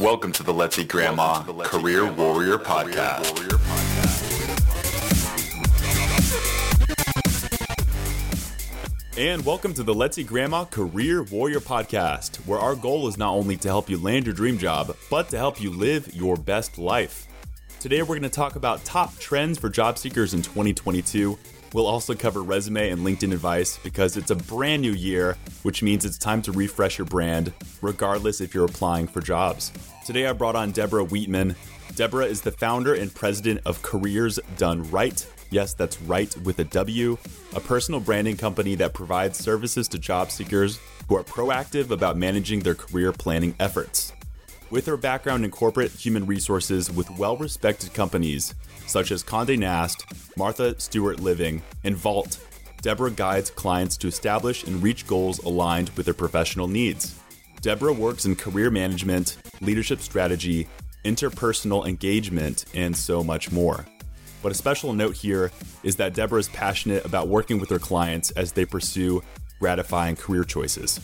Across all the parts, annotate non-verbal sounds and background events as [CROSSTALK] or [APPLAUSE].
Welcome to the Let's Eat Grandma Career Warrior Podcast. And welcome to the Let's Eat Grandma Career Warrior Podcast, where our goal is not only to help you land your dream job, but to help you live your best life. Today, we're going to talk about top trends for job seekers in 2022. We'll also cover resume and LinkedIn advice because it's a brand new year, which means it's time to refresh your brand, regardless if you're applying for jobs. Today, I brought on Deborah Wheatman. Deborah is the founder and president of Careers Done Write. Yes, that's right with a W, a personal branding company that provides services to job seekers who are proactive about managing their career planning efforts. With her background in corporate human resources with well respected companies such as Conde Nast, Martha Stewart Living, and Vault, Deborah guides clients to establish and reach goals aligned with their professional needs. Deborah works in career management, leadership strategy, interpersonal engagement, and so much more. But a special note here is that Deborah is passionate about working with her clients as they pursue gratifying career choices.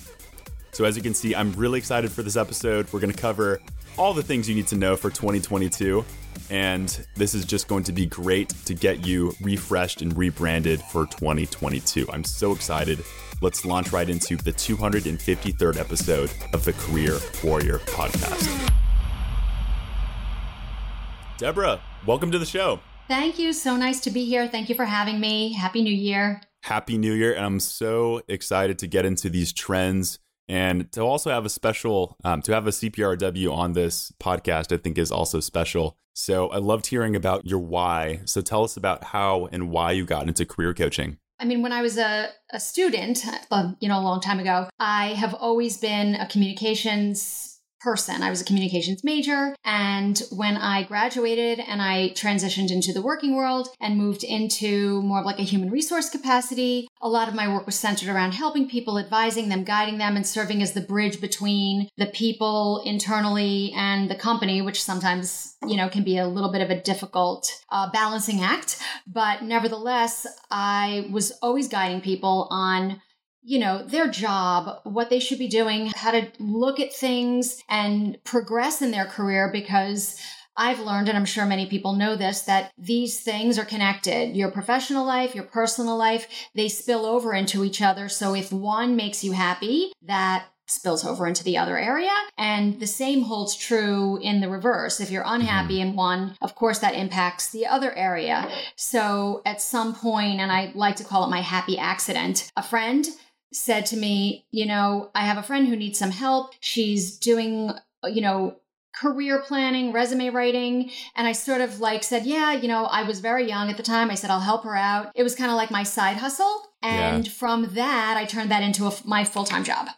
So, as you can see, I'm really excited for this episode. We're going to cover all the things you need to know for 2022. And this is just going to be great to get you refreshed and rebranded for 2022. I'm so excited. Let's launch right into the 253rd episode of the Career Warrior podcast. Deborah, welcome to the show. Thank you. So nice to be here. Thank you for having me. Happy New Year. Happy New Year. And I'm so excited to get into these trends and to also have a special, um, to have a CPRW on this podcast, I think is also special. So I loved hearing about your why. So tell us about how and why you got into career coaching. I mean, when I was a, a student, uh, you know, a long time ago, I have always been a communications person. I was a communications major. And when I graduated and I transitioned into the working world and moved into more of like a human resource capacity, a lot of my work was centered around helping people, advising them, guiding them, and serving as the bridge between the people internally and the company, which sometimes, you know, can be a little bit of a difficult uh, balancing act. But nevertheless, I was always guiding people on you know, their job, what they should be doing, how to look at things and progress in their career because I've learned, and I'm sure many people know this, that these things are connected. Your professional life, your personal life, they spill over into each other. So if one makes you happy, that spills over into the other area. And the same holds true in the reverse. If you're unhappy mm-hmm. in one, of course, that impacts the other area. So at some point, and I like to call it my happy accident, a friend said to me, you know, I have a friend who needs some help. She's doing, you know, career planning, resume writing. And I sort of like said, yeah, you know, I was very young at the time. I said, I'll help her out. It was kind of like my side hustle. And yeah. from that, I turned that into a, my full time job.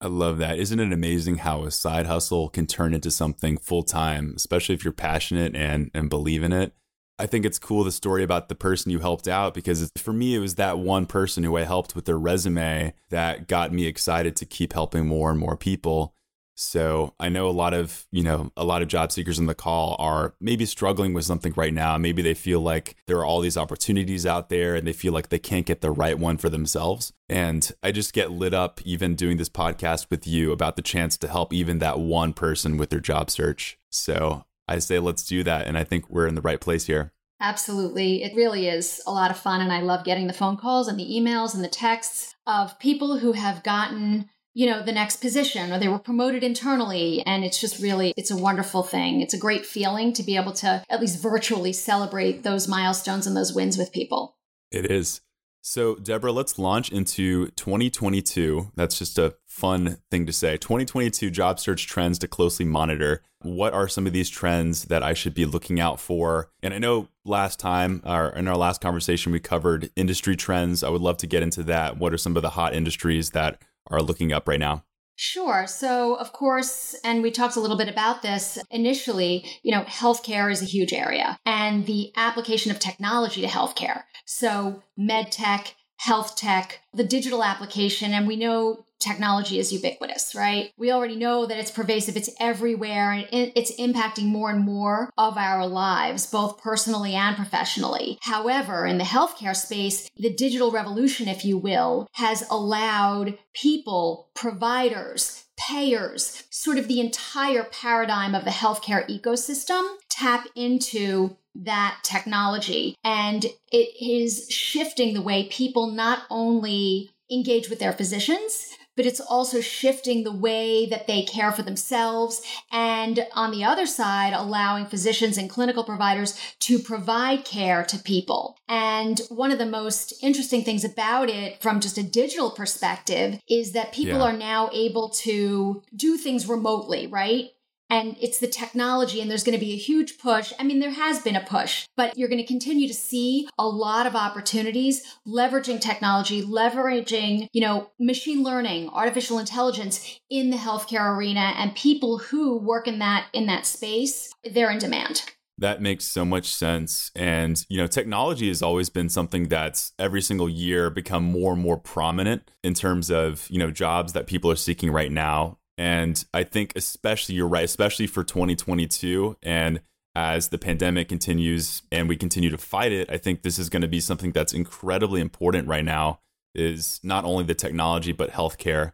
I love that. Isn't it amazing how a side hustle can turn into something full time, especially if you're passionate and, and believe in it? I think it's cool the story about the person you helped out because for me, it was that one person who I helped with their resume that got me excited to keep helping more and more people. So I know a lot of, you know, a lot of job seekers in the call are maybe struggling with something right now. Maybe they feel like there are all these opportunities out there and they feel like they can't get the right one for themselves. And I just get lit up even doing this podcast with you about the chance to help even that one person with their job search. So I say let's do that. And I think we're in the right place here. Absolutely. It really is a lot of fun. And I love getting the phone calls and the emails and the texts of people who have gotten you know the next position or they were promoted internally and it's just really it's a wonderful thing it's a great feeling to be able to at least virtually celebrate those milestones and those wins with people it is so, Deborah, let's launch into 2022. That's just a fun thing to say. 2022 job search trends to closely monitor. What are some of these trends that I should be looking out for? And I know last time, or in our last conversation, we covered industry trends. I would love to get into that. What are some of the hot industries that are looking up right now? Sure. So, of course, and we talked a little bit about this initially, you know, healthcare is a huge area and the application of technology to healthcare. So, med tech, health tech, the digital application, and we know technology is ubiquitous, right? We already know that it's pervasive, it's everywhere, and it's impacting more and more of our lives, both personally and professionally. However, in the healthcare space, the digital revolution, if you will, has allowed people, providers, payers, sort of the entire paradigm of the healthcare ecosystem tap into that technology. And it is shifting the way people not only engage with their physicians, but it's also shifting the way that they care for themselves. And on the other side, allowing physicians and clinical providers to provide care to people. And one of the most interesting things about it from just a digital perspective is that people Yeah. are now able to do things remotely, right? And it's the technology and there's going to be a huge push i mean there has been a push but you're going to continue to see a lot of opportunities leveraging technology leveraging you know machine learning artificial intelligence in the healthcare arena and people who work in that in that space they're in demand That makes so much sense. And, you know, technology has always been something that's every single year become more and more prominent in terms of, you know, jobs that people are seeking right now. And I think, especially, you're right, especially for 2022. And as the pandemic continues and we continue to fight it, I think this is going to be something that's incredibly important right now is not only the technology, but healthcare.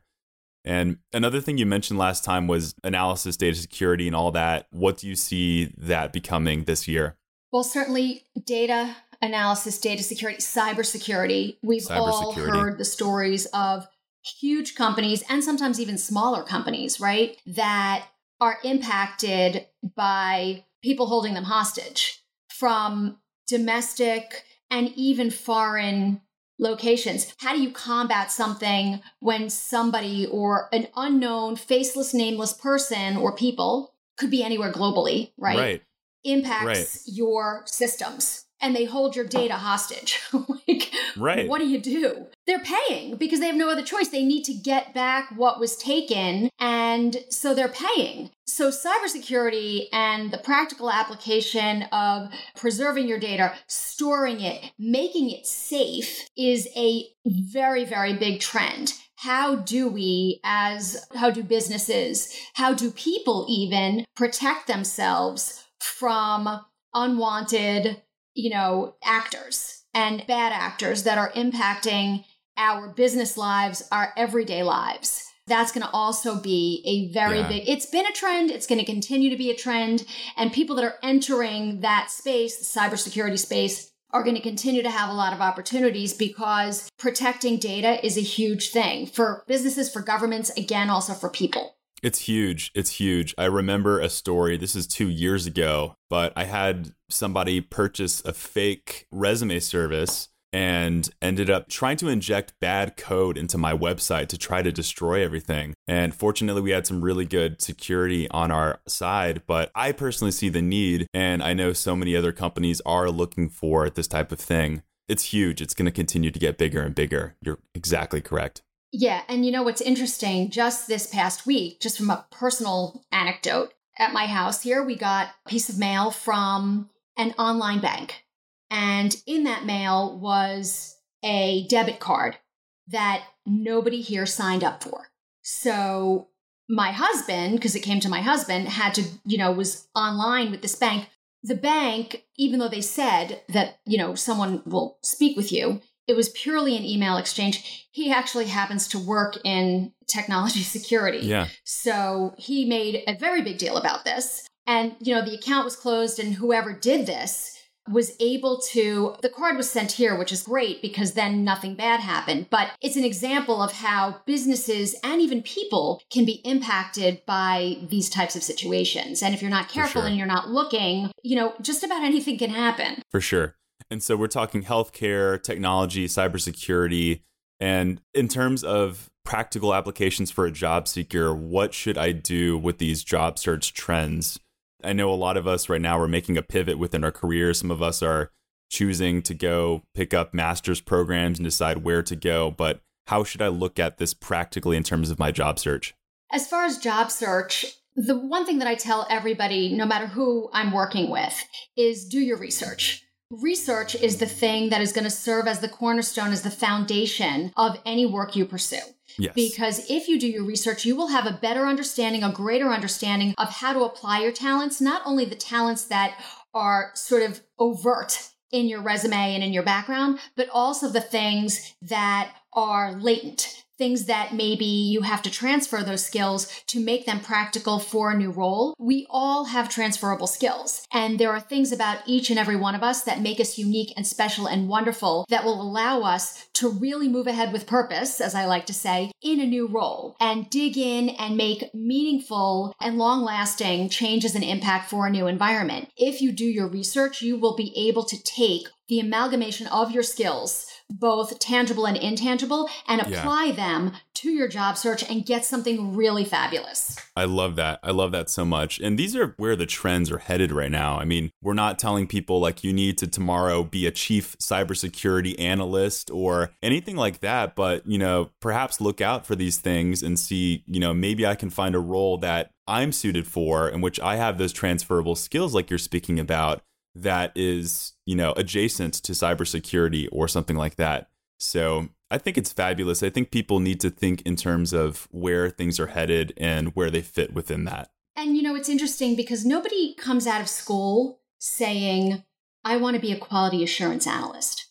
And another thing you mentioned last time was analysis, data security, and all that. What do you see that becoming this year? Well, certainly data analysis, data security, cybersecurity. We've all heard the stories of huge companies and sometimes even smaller companies, right? That are impacted by people holding them hostage from domestic and even foreign locations. How do you combat something when somebody or an unknown, faceless, nameless person or people could be anywhere globally, right? Right. impacts Right. your systems and they hold your data hostage. [LAUGHS] like, Right. what do you do? They're paying because they have no other choice. They need to get back what was taken, and so they're paying. So, cybersecurity and the practical application of preserving your data, storing it, making it safe is a very, very big trend. How do we, as how do businesses, how do people even protect themselves from unwanted, you know, actors and bad actors that are impacting our business lives, our everyday lives. That's going to also be a very Yeah. big, it's been a trend. It's going to continue to be a trend. And people that are entering that space, the cybersecurity space, are going to continue to have a lot of opportunities because protecting data is a huge thing for businesses, for governments, again, also for people. It's huge. It's huge. I remember a story. This is two years ago, but I had somebody purchase a fake resume service and ended up trying to inject bad code into my website to try to destroy everything. And fortunately, we had some really good security on our side, but I personally see the need, and I know so many other companies are looking for this type of thing. It's huge. It's going to continue to get bigger and bigger. You're exactly correct. Yeah, and you know what's interesting? Just this past week, just from a personal anecdote, at my house here, we got a piece of mail from an online bank. And in that mail was a debit card that nobody here signed up for. So my husband, because it came to my husband, had to, you know, was online with this bank. The bank, even though they said that, you know, someone will speak with you, it was purely an email exchange. He actually happens to work in technology [LAUGHS] security. Yeah. So he made a very big deal about this. And, you know, the account was closed, and whoever did this was able to, the card was sent here, which is great because then nothing bad happened. But it's an example of how businesses and even people can be impacted by these types of situations. And if you're not careful sure. and you're not looking, you know, just about anything can happen. For sure. And so we're talking healthcare, technology, cybersecurity. And in terms of practical applications for a job seeker, what should I do with these job search trends? I know a lot of us right now are making a pivot within our careers. Some of us are choosing to go pick up master's programs and decide where to go. But how should I look at this practically in terms of my job search? As far as job search, the one thing that I tell everybody, no matter who I'm working with, is do your research. Research is the thing that is going to serve as the cornerstone, as the foundation of any work you pursue. Yes. Because if you do your research, you will have a better understanding, a greater understanding of how to apply your talents, not only the talents that are sort of overt in your resume and in your background, but also the things that are latent, things that maybe you have to transfer those skills to make them practical for a new role. We all have transferable skills. And there are things about each and every one of us that make us unique and special and wonderful that will allow us to really move ahead with purpose, as I like to say, in a new role and dig in and make meaningful and long lasting changes and impact for a new environment. If you do your research, you will be able to take the amalgamation of your skills both tangible and intangible and apply yeah. them to your job search and get something really fabulous. I love that. I love that so much. And these are where the trends are headed right now. I mean, we're not telling people like you need to tomorrow be a chief cybersecurity analyst or anything like that, but, you know, perhaps look out for these things and see, you know, maybe I can find a role that I'm suited for in which I have those transferable skills like you're speaking about that is, you know, adjacent to cybersecurity or something like that. So I think it's fabulous. I think people need to think in terms of where things are headed and where they fit within that. And, you know, it's interesting because nobody comes out of school saying, I want to be a quality assurance analyst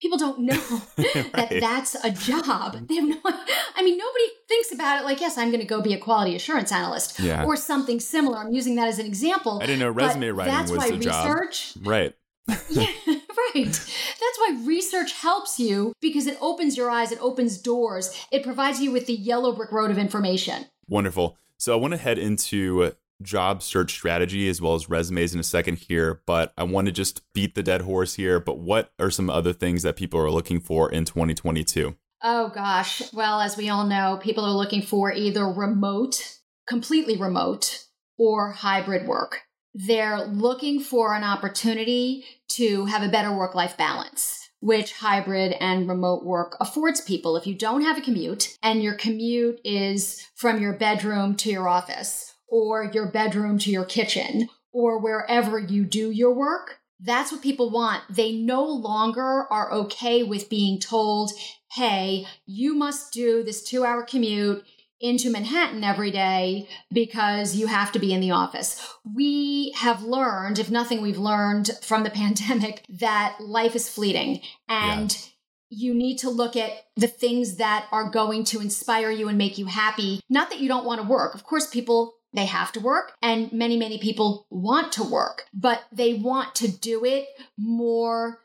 people don't know [LAUGHS] right. that that's a job. They have no. [LAUGHS] I mean, nobody thinks about it like, yes, I'm going to go be a quality assurance analyst yeah. or something similar. I'm using that as an example. I didn't know resume writing that's was why the research, job. Right. [LAUGHS] yeah, right. That's why research helps you because it opens your eyes, it opens doors, it provides you with the yellow brick road of information. Wonderful. So I want to head into job search strategy as well as resumes in a second here, but I want to just beat the dead horse here. But what are some other things that people are looking for in 2022? Oh, gosh. Well, as we all know, people are looking for either remote, completely remote, or hybrid work. They're looking for an opportunity to have a better work life balance which hybrid and remote work affords people. If you don't have a commute and your commute is from your bedroom to your office, or your bedroom to your kitchen or wherever you do your work. That's what people want. They no longer are okay with being told, hey, you must do this two hour commute into Manhattan every day because you have to be in the office. We have learned, if nothing, we've learned from the [LAUGHS] pandemic that life is fleeting and yeah. you need to look at the things that are going to inspire you and make you happy. Not that you don't want to work. Of course, people they have to work and many, many people want to work, but they want to do it more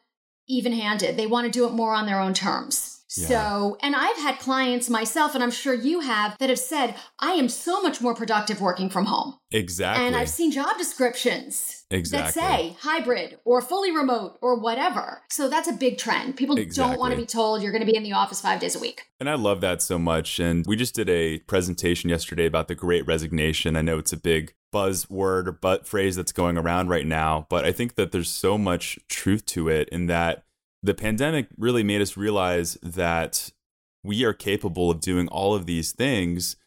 even handed. They want to do it more on their own terms. Yeah. So, and I've had clients myself, and I'm sure you have, that have said, I am so much more productive working from home. Exactly. And I've seen job descriptions exactly. that say hybrid or fully remote or whatever. So that's a big trend. People exactly. don't want to be told you're going to be in the office five days a week. And I love that so much. And we just did a presentation yesterday about the great resignation. I know it's a big buzzword or butt phrase that's going around right now, but I think that there's so much truth to it in that the pandemic really made us realize that we are capable of doing all of these things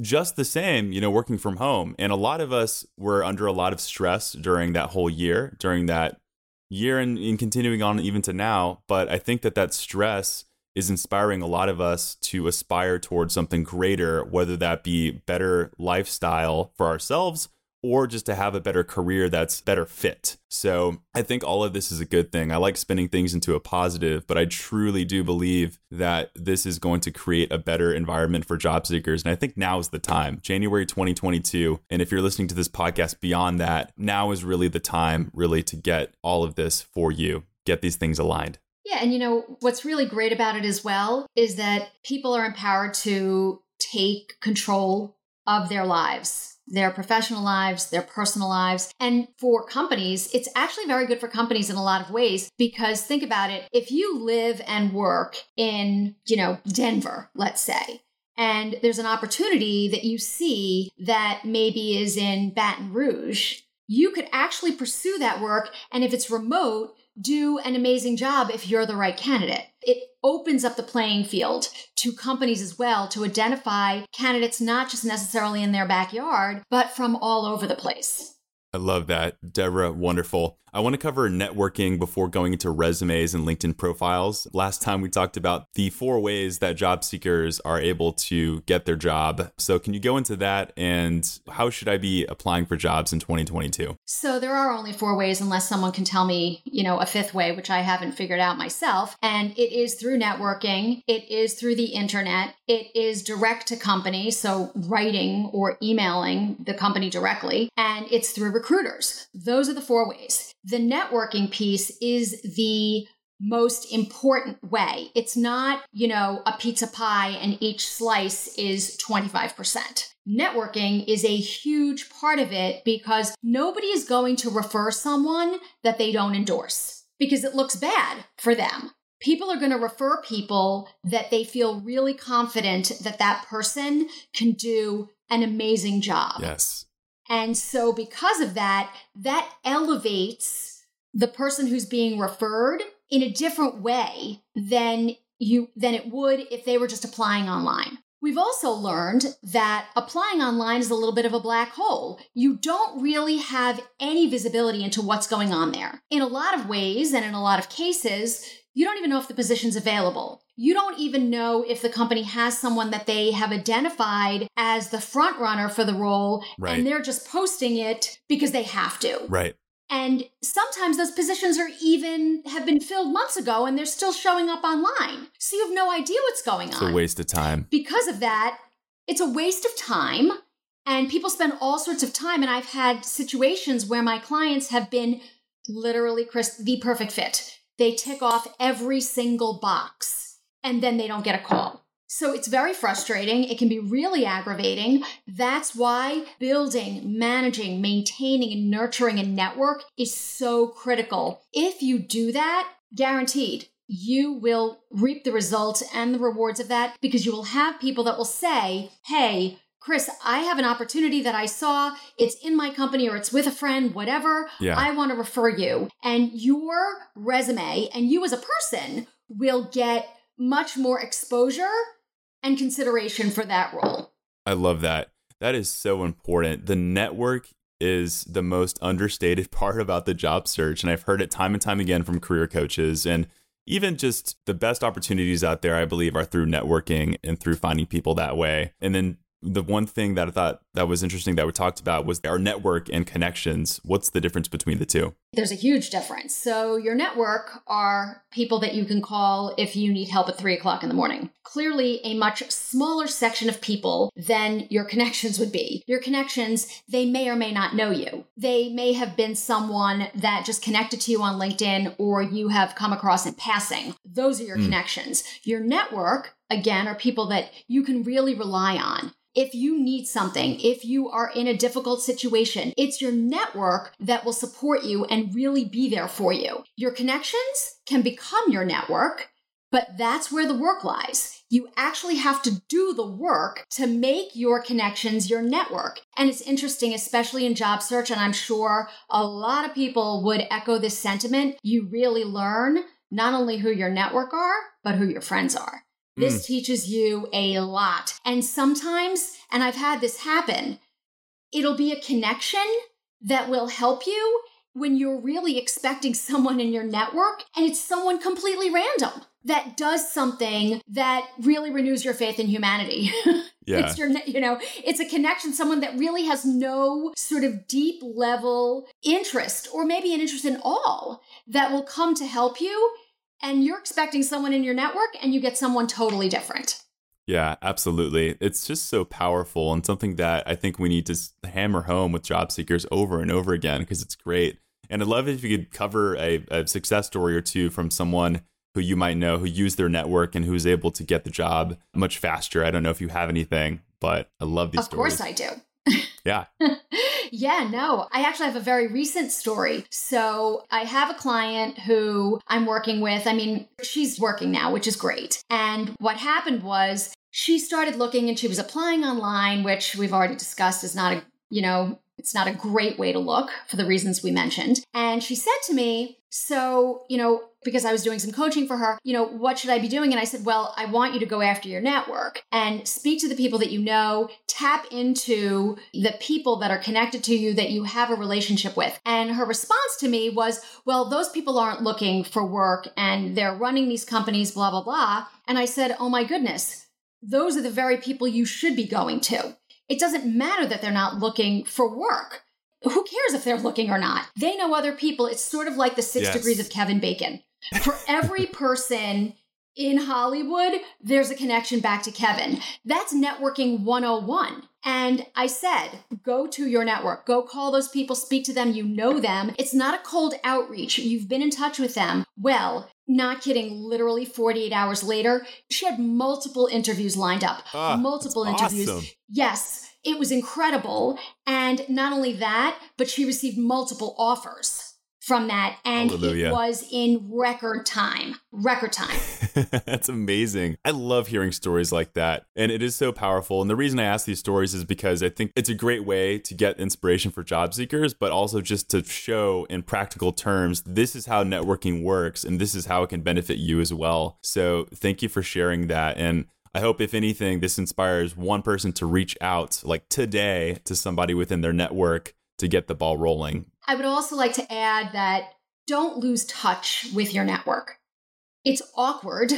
just the same, you know, working from home. And a lot of us were under a lot of stress during that whole year, during that year and, and continuing on even to now. But I think that that stress is inspiring a lot of us to aspire towards something greater, whether that be better lifestyle for ourselves or just to have a better career that's better fit. So I think all of this is a good thing. I like spinning things into a positive, but I truly do believe that this is going to create a better environment for job seekers. And I think now is the time, January 2022. And if you're listening to this podcast beyond that, now is really the time, really, to get all of this for you, get these things aligned. Yeah. And you know, what's really great about it as well is that people are empowered to take control of their lives their professional lives, their personal lives. And for companies, it's actually very good for companies in a lot of ways because think about it. If you live and work in, you know, Denver, let's say, and there's an opportunity that you see that maybe is in Baton Rouge, you could actually pursue that work. And if it's remote, do an amazing job if you're the right candidate. Opens up the playing field to companies as well to identify candidates not just necessarily in their backyard, but from all over the place. I love that. Deborah, wonderful. I want to cover networking before going into resumes and LinkedIn profiles. Last time we talked about the four ways that job seekers are able to get their job. So, can you go into that and how should I be applying for jobs in 2022? So, there are only four ways unless someone can tell me, you know, a fifth way, which I haven't figured out myself. And it is through networking, it is through the internet, it is direct to company, so writing or emailing the company directly, and it's through recruiters. Those are the four ways. The networking piece is the most important way. It's not, you know, a pizza pie and each slice is 25%. Networking is a huge part of it because nobody is going to refer someone that they don't endorse because it looks bad for them. People are going to refer people that they feel really confident that that person can do an amazing job. Yes. And so, because of that, that elevates the person who's being referred in a different way than you than it would if they were just applying online. We've also learned that applying online is a little bit of a black hole. You don't really have any visibility into what's going on there. In a lot of ways and in a lot of cases, you don't even know if the position's available. You don't even know if the company has someone that they have identified as the front runner for the role Right. and they're just posting it because they have to. Right. And sometimes those positions are even have been filled months ago and they're still showing up online. So you have no idea what's going It's on. It's a waste of time. Because of that, it's a waste of time and people spend all sorts of time and I've had situations where my clients have been literally Chris the perfect fit. They tick off every single box and then they don't get a call. So it's very frustrating. It can be really aggravating. That's why building, managing, maintaining, and nurturing a network is so critical. If you do that, guaranteed, you will reap the results and the rewards of that because you will have people that will say, Hey, Chris, I have an opportunity that I saw. It's in my company or it's with a friend, whatever. Yeah. I want to refer you. And your resume and you as a person will get much more exposure and consideration for that role. I love that. That is so important. The network is the most understated [LAUGHS] part about the job search. And I've heard it time and time again from career coaches. And even just the best opportunities out there, I believe, are through networking and through finding people that way. And then the one thing that I thought that was interesting that we talked about was our network and connections. What's the difference between the two? There's a huge difference. So, your network are people that you can call if you need help at three o'clock in the morning. Clearly, a much smaller section of people than your [LAUGHS] connections would be. Your connections, they may or may not know you. They may have been someone that just connected to you on LinkedIn or you have come across in passing. Those are your mm. connections. Your network, again, are people that you can really rely on. If you need something, if you are in a difficult situation, it's your network that will support you and really be there for you. Your connections can become your network, but that's where the work lies. You actually have to do the work to make your connections your network. And it's interesting, especially in job search, and I'm sure a lot of people would echo this sentiment. You really learn not only who your network are, but who your friends are. This mm. teaches you a lot. And sometimes, and I've had this happen, it'll be a connection that will help you when you're really expecting [LAUGHS] someone in your network and it's someone completely random that does something that really renews your faith in humanity. [LAUGHS] Yeah. it's your, you know, it's a connection, someone that really has no sort of deep level interest or maybe an interest in all that will come to help you. And you're expecting someone in your network and you get someone totally different. Yeah, absolutely. It's just so powerful and something that I think we need to hammer home with job seekers over and over again because it's great. And I'd love it if you could cover a, a success story or two from someone who you might know who used their network and who was able to get the job much faster. I don't know if you have anything, but I love these of stories. Of course I do. yeah. [LAUGHS] yeah, no, I actually have a very recent story. So I have a client who I'm working with. I mean, she's working now, which is great. And what happened was she started looking and she was applying online, which we've already discussed is not a, you know, It's not a great way to look for the reasons we mentioned. And she said to me, So, you know, because I was doing some coaching for her, you know, what should I be doing? And I said, well, I want you to go after your network and speak to the people that you know, tap into the people that are connected to you that you have a relationship with. And her response to me was, well, those people aren't looking for work and they're running these companies, blah, blah, blah. And I said, oh my goodness, those are the very people you should be going to. It doesn't matter that they're not looking for work who cares if they're looking or not? They know other people. It's sort of like the six yes. degrees of Kevin Bacon. For every [LAUGHS] person in Hollywood, there's a connection back to Kevin. That's networking 101. And I said, go to your network, go call those people, speak to them, you know them. It's not a cold outreach. You've been in touch with them. Well, not kidding, literally 48 hours later, she had multiple interviews lined up. Uh, multiple interviews. Awesome. Yes, it was incredible. And not only that, but she received multiple offers from that and Hallelujah. it was in record time record time [LAUGHS] that's amazing i love hearing stories like that and it is so powerful and the reason i ask these stories is because i think it's a great way to get inspiration for job seekers but also just to show in practical terms this is how networking works and this is how it can benefit you as well so thank you for sharing that and I hope, if anything, this inspires one person to reach out, like today, to somebody within their network to get the ball rolling. I would also like to add that don't lose touch with your network. It's awkward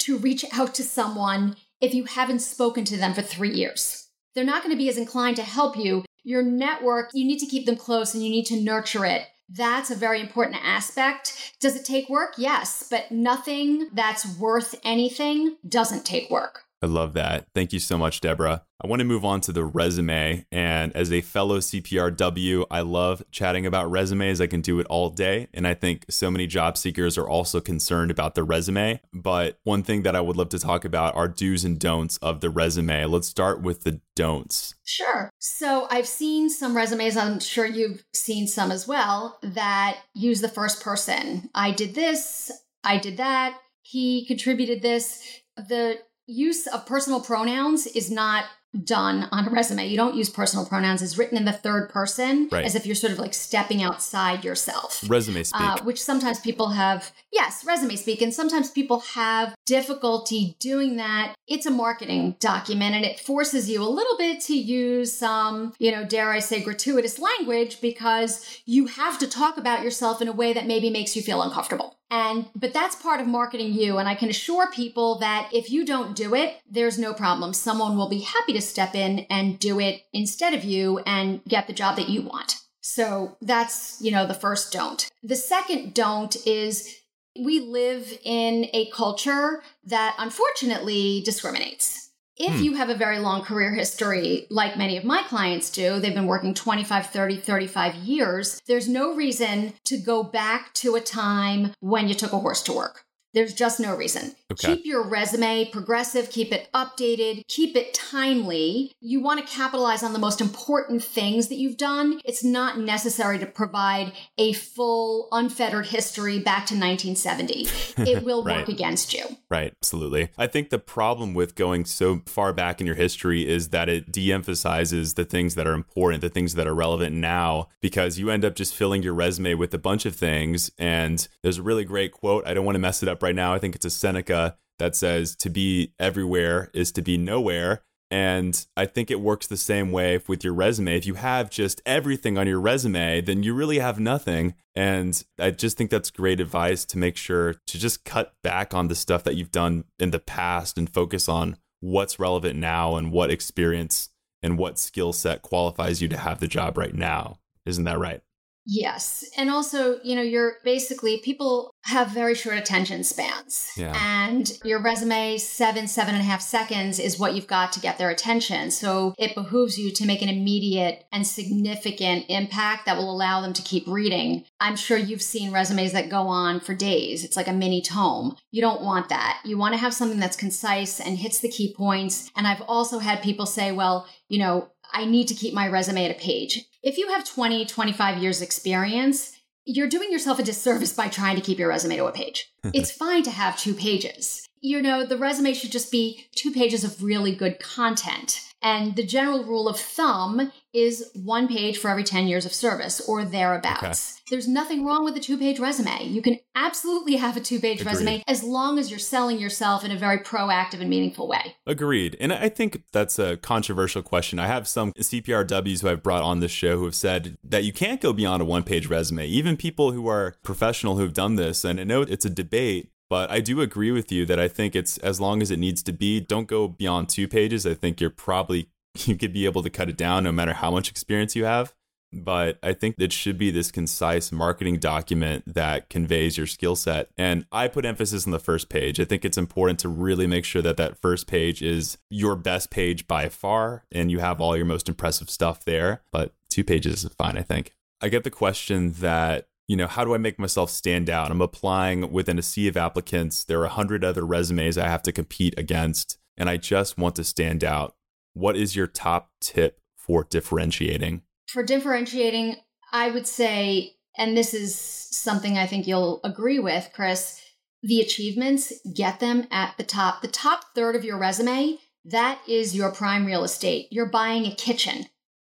to reach out to someone if you haven't spoken to them for three years. They're not going to be as inclined to help you. Your network, you need to keep them close and you need to nurture it. That's a very important aspect. Does it take work? Yes, but nothing that's worth anything doesn't take work. I love that. Thank you so much, Deborah. I want to move on to the resume. And as a fellow CPRW, I love chatting about resumes. I can do it all day. And I think so many job seekers are also concerned about the resume. But one thing that I would love to talk about are do's and don'ts of the resume. Let's start with the don'ts. Sure. So I've seen some resumes, I'm sure you've seen some as well, that use the first person. I did this, I did that, he contributed this. The use of personal pronouns is not done on a resume. You don't use personal pronouns. It's written in the third person right. as if you're sort of like stepping outside yourself. Resume speak. Uh, which sometimes people have, yes, resume speak. And sometimes people have difficulty doing that. It's a marketing document and it forces you a little bit to use some, you know, dare I say, gratuitous language because you have to talk about yourself in a way that maybe makes you feel uncomfortable. And, but that's part of marketing you. And I can assure people that if you don't do it, there's no problem. Someone will be happy to step in and do it instead of you and get the job that you want. So that's, you know, the first don't. The second don't is we live in a culture that unfortunately discriminates. If hmm. you have a very long career history, like many of my clients do, they've been working 25, 30, 35 years, there's no reason to go back to a time when you took a horse to work. There's just no reason. Okay. Keep your resume progressive, keep it updated, keep it timely. You want to capitalize on the most important things that you've done. It's not necessary to provide a full, unfettered history back to 1970. It [LAUGHS] will right. work against you. Right, absolutely. I think the problem with going so far back in your history is that it de emphasizes the things that are important, the things that are relevant now, because you end up just filling your resume with a bunch of things. And there's a really great quote. I don't want to mess it up right now. I think it's a Seneca that says to be everywhere is to be nowhere. And I think it works the same way with your resume. If you have just everything on your resume, then you really have nothing. And I just think that's great advice to make sure to just cut back on the stuff that you've done in the past and focus on what's relevant now and what experience and what skill set qualifies you to have the job right now. Isn't that right? Yes. And also, you know, you're basically people have very short attention spans. Yeah. And your resume, seven, seven and a half seconds is what you've got to get their attention. So it behooves you to make an immediate and significant impact that will allow them to keep reading. I'm sure you've seen resumes that go on for days. It's like a mini tome. You don't want that. You want to have something that's concise and hits the key points. And I've also had people say, well, you know, I need to keep my resume at a page. If you have 20, 25 years experience, you're doing yourself a disservice by trying to keep your resume to a page. [LAUGHS] it's fine to have two pages. You know, the resume should just be two pages of really good content. And the general rule of thumb is one page for every 10 years of service or thereabouts. Okay. There's nothing wrong with a two page resume. You can absolutely have a two page resume as long as you're selling yourself in a very proactive and meaningful way. Agreed. And I think that's a controversial question. I have some CPRWs who I've brought on this show who have said that you can't go beyond a one page resume. Even people who are professional who've done this, and I know it's a debate, but I do agree with you that I think it's as long as it needs to be. Don't go beyond two pages. I think you're probably [LAUGHS] you could be able to cut it down no matter how much experience you have. But I think it should be this concise marketing document that conveys your skill set. And I put emphasis on the first page. I think it's important to really make sure that that first page is your best page by far and you have all your most impressive stuff there. But two pages is fine, I think. I get the question that you know, how do I make myself stand out? I'm applying within a sea of applicants. There are a hundred other resumes I have to compete against, and I just want to stand out. What is your top tip for differentiating? For differentiating, I would say, and this is something I think you'll agree with, Chris, the achievements, get them at the top. The top third of your resume, that is your prime real estate. You're buying a kitchen.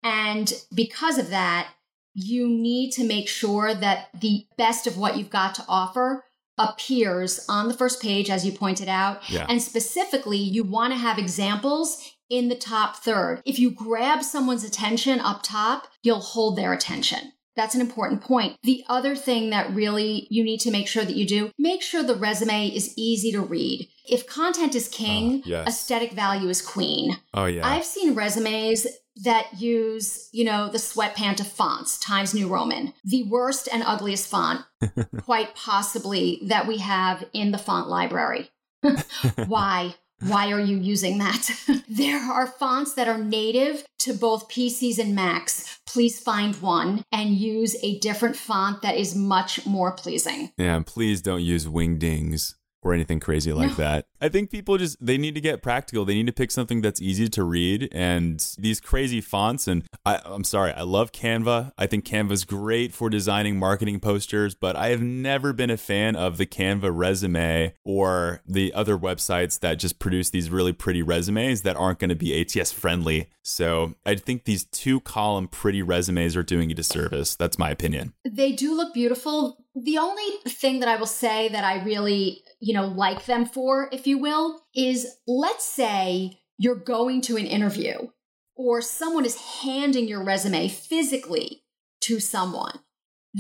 And because of that, you need to make sure that the best of what you've got to offer appears on the first page, as you pointed out. Yeah. And specifically, you want to have examples in the top third. If you grab someone's attention up top, you'll hold their attention. That's an important point. The other thing that really you need to make sure that you do, make sure the resume is easy to read. If content is king, uh, yes. aesthetic value is queen. Oh yeah. I've seen resumes that use, you know, the sweatpant of fonts, Times New Roman, the worst and ugliest font, [LAUGHS] quite possibly, that we have in the font library. [LAUGHS] Why? Why are you using that? [LAUGHS] there are fonts that are native to both PCs and Macs. Please find one and use a different font that is much more pleasing. Yeah, please don't use wingdings or anything crazy like no. that. I think people just they need to get practical. They need to pick something that's easy to read and these crazy fonts and I I'm sorry, I love Canva. I think Canva's great for designing marketing posters, but I have never been a fan of the Canva resume or the other websites that just produce these really pretty resumes that aren't going to be ATS friendly. So, I think these two column pretty resumes are doing a disservice. That's my opinion. They do look beautiful. The only thing that I will say that I really you know, like them for, if you will, is let's say you're going to an interview or someone is handing your resume physically to someone.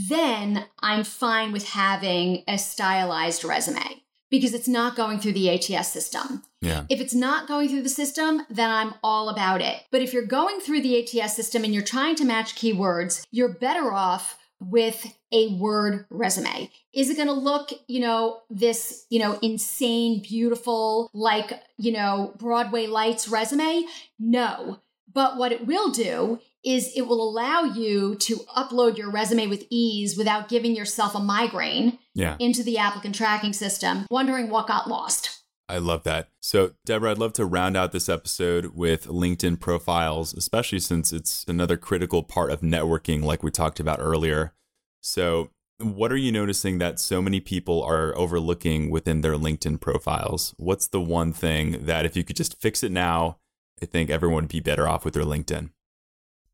Then I'm fine with having a stylized resume because it's not going through the ATS system. Yeah. If it's not going through the system, then I'm all about it. But if you're going through the ATS system and you're trying to match keywords, you're better off with a word resume? Is it going to look, you know, this, you know, insane, beautiful, like, you know, Broadway lights resume? No. But what it will do is it will allow you to upload your resume with ease without giving yourself a migraine yeah. into the applicant tracking system, wondering what got lost. I love that. So, Deborah, I'd love to round out this episode with LinkedIn profiles, especially since it's another critical part of networking, like we talked about earlier. So, what are you noticing that so many people are overlooking within their LinkedIn profiles? What's the one thing that if you could just fix it now, I think everyone would be better off with their LinkedIn?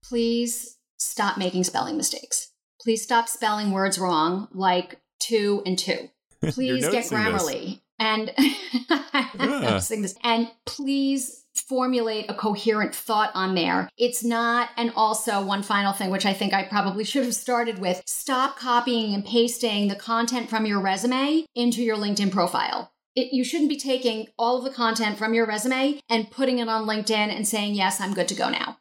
Please stop making spelling mistakes. Please stop spelling words wrong, like two and two. [LAUGHS] Please get Grammarly. This and [LAUGHS] yeah. And please formulate a coherent thought on there. It's not, and also one final thing, which I think I probably should have started with stop copying and pasting the content from your resume into your LinkedIn profile. It, you shouldn't be taking all of the content from your resume and putting it on LinkedIn and saying, yes, I'm good to go now.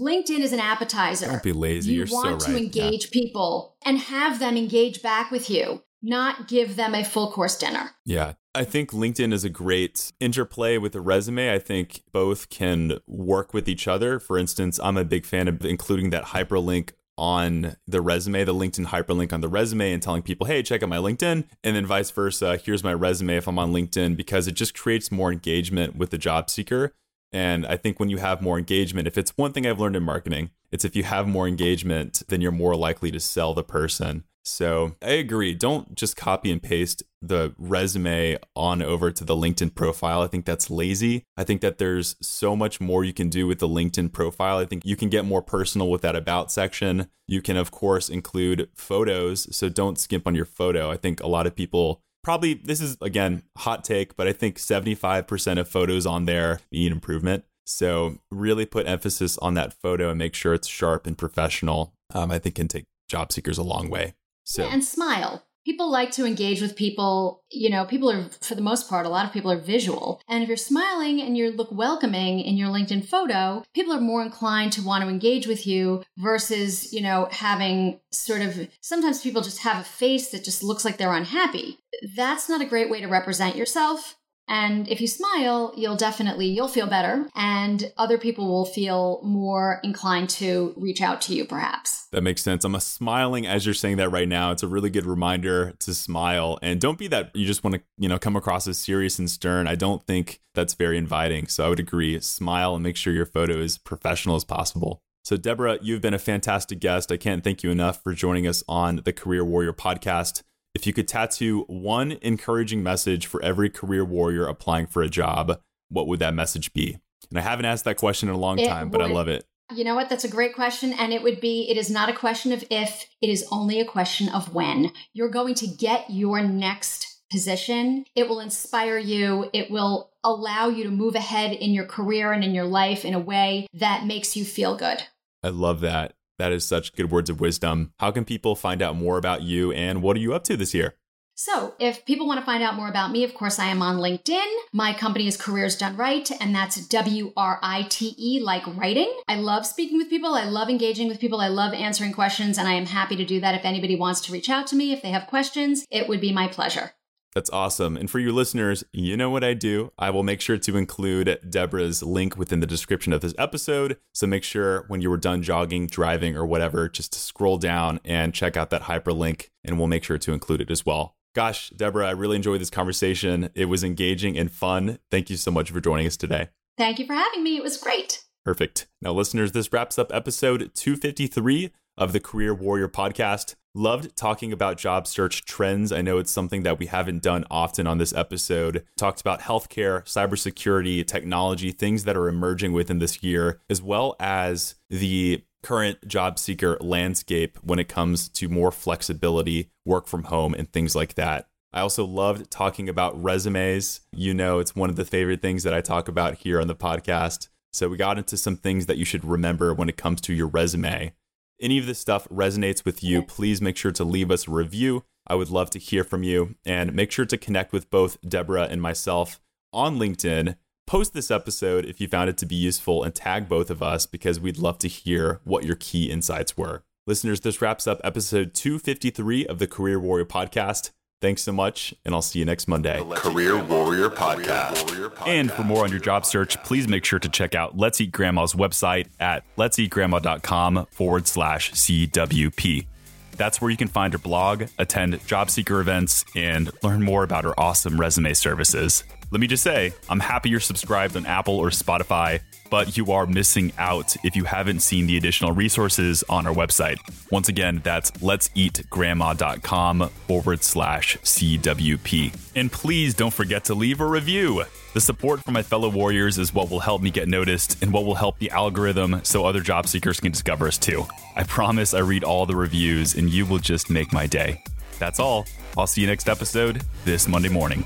LinkedIn is an appetizer. Don't be lazy. You You're want so to engage yeah. people and have them engage back with you, not give them a full course dinner. Yeah. I think LinkedIn is a great interplay with a resume. I think both can work with each other. For instance, I'm a big fan of including that hyperlink on the resume, the LinkedIn hyperlink on the resume, and telling people, hey, check out my LinkedIn. And then vice versa, here's my resume if I'm on LinkedIn, because it just creates more engagement with the job seeker. And I think when you have more engagement, if it's one thing I've learned in marketing, it's if you have more engagement, then you're more likely to sell the person. So I agree. Don't just copy and paste the resume on over to the LinkedIn profile. I think that's lazy. I think that there's so much more you can do with the LinkedIn profile. I think you can get more personal with that about section. You can, of course, include photos. So don't skimp on your photo. I think a lot of people probably, this is again, hot take, but I think 75% of photos on there need improvement. So really put emphasis on that photo and make sure it's sharp and professional. Um, I think can take job seekers a long way. So yeah, and smile. People like to engage with people. You know, people are, for the most part, a lot of people are visual. And if you're smiling and you look welcoming in your LinkedIn photo, people are more inclined to want to engage with you versus, you know, having sort of, sometimes people just have a face that just looks like they're unhappy. That's not a great way to represent yourself. And if you smile, you'll definitely you'll feel better and other people will feel more inclined to reach out to you perhaps. That makes sense. I'm smiling as you're saying that right now. It's a really good reminder to smile and don't be that you just want to, you know, come across as serious and stern. I don't think that's very inviting. So I would agree, smile and make sure your photo is professional as possible. So, Deborah, you've been a fantastic guest. I can't thank you enough for joining us on the Career Warrior podcast. If you could tattoo one encouraging message for every career warrior applying for a job, what would that message be? And I haven't asked that question in a long time, but I love it. You know what? That's a great question. And it would be it is not a question of if, it is only a question of when. You're going to get your next position. It will inspire you. It will allow you to move ahead in your career and in your life in a way that makes you feel good. I love that. That is such good words of wisdom. How can people find out more about you and what are you up to this year? So, if people want to find out more about me, of course, I am on LinkedIn. My company is Careers Done Write, and that's W R I T E, like writing. I love speaking with people. I love engaging with people. I love answering questions, and I am happy to do that. If anybody wants to reach out to me, if they have questions, it would be my pleasure. That's awesome. And for you listeners, you know what I do. I will make sure to include Deborah's link within the description of this episode. So make sure when you were done jogging, driving, or whatever, just to scroll down and check out that hyperlink, and we'll make sure to include it as well. Gosh, Deborah, I really enjoyed this conversation. It was engaging and fun. Thank you so much for joining us today. Thank you for having me. It was great. Perfect. Now, listeners, this wraps up episode 253 of the Career Warrior podcast. Loved talking about job search trends. I know it's something that we haven't done often on this episode. Talked about healthcare, cybersecurity, technology, things that are emerging within this year, as well as the current job seeker landscape when it comes to more flexibility, work from home, and things like that. I also loved talking about resumes. You know, it's one of the favorite things that I talk about here on the podcast. So we got into some things that you should remember when it comes to your resume any of this stuff resonates with you, please make sure to leave us a review. I would love to hear from you and make sure to connect with both Deborah and myself on LinkedIn. Post this episode if you found it to be useful and tag both of us because we'd love to hear what your key insights were. Listeners, this wraps up episode 253 of the Career Warrior podcast. Thanks so much, and I'll see you next Monday. Career Warrior Podcast. And for more on your job search, please make sure to check out Let's Eat Grandma's website at let'seatgrandma.com forward slash CWP. That's where you can find her blog, attend job seeker events, and learn more about her awesome resume services. Let me just say, I'm happy you're subscribed on Apple or Spotify, but you are missing out if you haven't seen the additional resources on our website. Once again, that's let'seatgrandma.com forward slash CWP. And please don't forget to leave a review. The support from my fellow warriors is what will help me get noticed and what will help the algorithm so other job seekers can discover us too. I promise I read all the reviews and you will just make my day. That's all. I'll see you next episode this Monday morning.